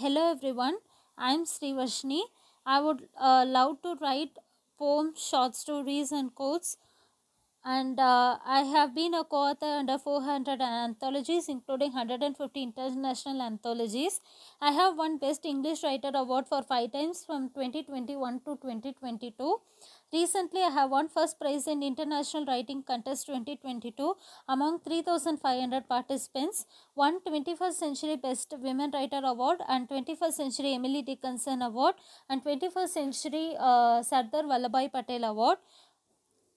Hello everyone, I am Sree Varshini. I would uh, love to write poems, short stories, and quotes. And uh, I have been a co author under 400 anthologies, including 150 international anthologies. I have won Best English Writer Award for five times from 2021 to 2022. Recently, I have won first prize in International Writing Contest 2022 among 3,500 participants, won 21st Century Best Women Writer Award and 21st Century Emily Dickinson Award and 21st Century uh, Sardar Vallabhai Patel Award.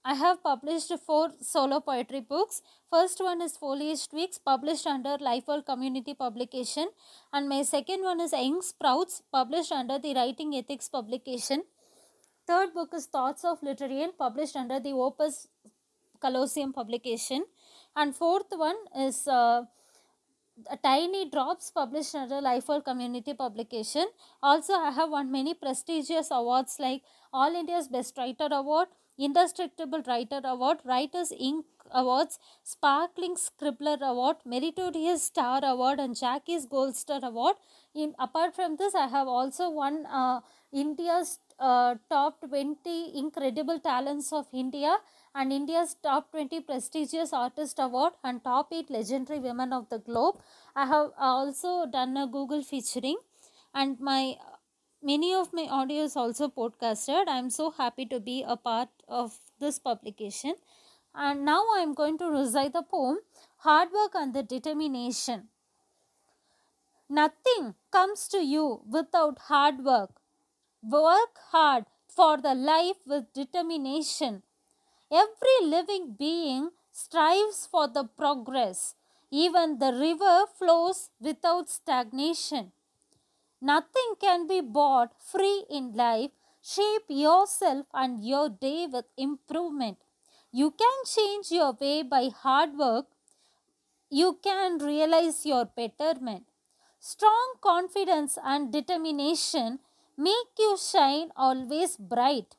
I have published four solo poetry books. First one is Foliage Tweaks, published under Lifeworld Community Publication, and my second one is Young Sprouts, published under the Writing Ethics Publication. Third book is Thoughts of Literian, published under the Opus Colosseum publication. And fourth one is uh, Tiny Drops, published under Lifeworld Community publication. Also, I have won many prestigious awards like All India's Best Writer Award, Indestructible Writer Award, Writer's Ink Awards, Sparkling Scribbler Award, Meritorious Star Award, and Jackhi's Gold Star Award. In apart from this, I have also won uh, India's uh, top 20 incredible talents of India and India's top 20 prestigious artist award and top 8 legendary women of the globe. I have also done a Google featuring and my many of my audio is also podcasted. I am so happy to be a part of this publication. And now I am going to recite the poem Hard Work and the Determination. Nothing comes to you without hard work. Work hard for the life with determination. Every living being strives for the progress. Even the river flows without stagnation. Nothing can be bought free in life. Shape yourself and your day with improvement. You can change your way by hard work. You can realize your betterment. Strong confidence and determination make you shine always bright.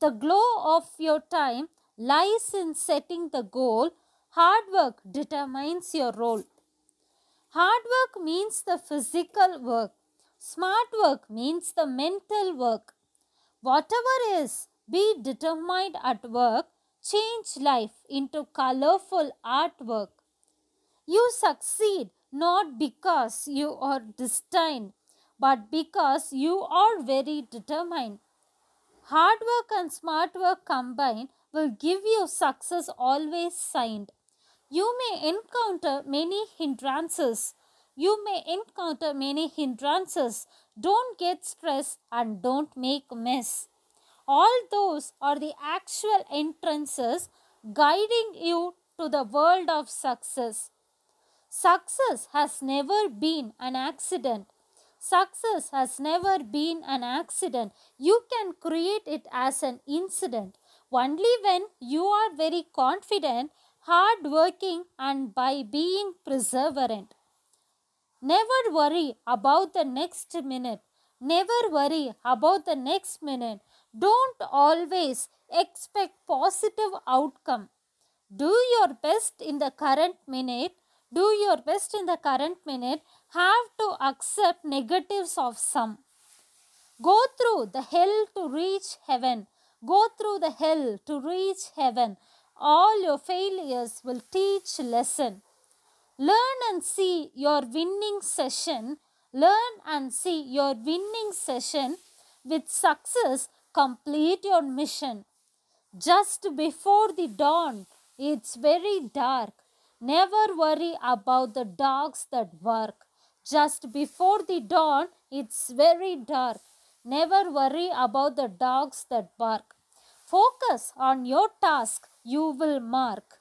The glow of your time lies in setting the goal. Hard work determines your role. Hard work means the physical work. Smart work means the mental work. Whatever is, be determined at work, change life into colorful artwork. You succeed not because you are destined, but because you are very determined. Hard work and smart work combined will give you success always signed. You may encounter many hindrances you may encounter many hindrances. Don't get stressed and don't make mess. All those are the actual entrances guiding you to the world of success. Success has never been an accident. Success has never been an accident. You can create it as an incident. Only when you are very confident, hard working, and by being perseverant. Never worry about the next minute. Never worry about the next minute. Don't always expect positive outcome. Do your best in the current minute. Do your best in the current minute. Have to accept negatives of some. Go through the hell to reach heaven. Go through the hell to reach heaven. All your failures will teach lesson. Learn and see your winning session. Learn and see your winning session. With success, complete your mission. Just before the dawn, it's very dark. Never worry about the dogs that bark. Just before the dawn, it's very dark. Never worry about the dogs that bark. Focus on your task, you will mark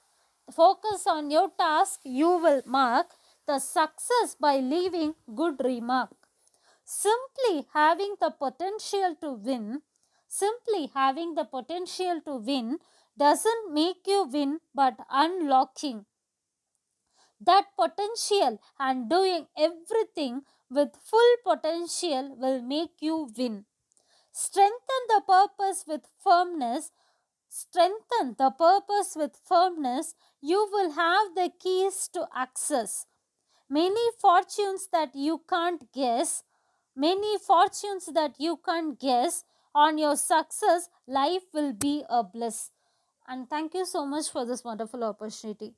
focus on your task, you will mark the success by leaving good remark. Simply having the potential to win, simply having the potential to win doesn't make you win but unlocking that potential and doing everything with full potential will make you win. Strengthen the purpose with firmness strengthen the purpose with firmness, you will have the keys to access. Many fortunes that you can't guess, many fortunes that you can't guess on your success life will be a bliss and thank you so much for this wonderful opportunity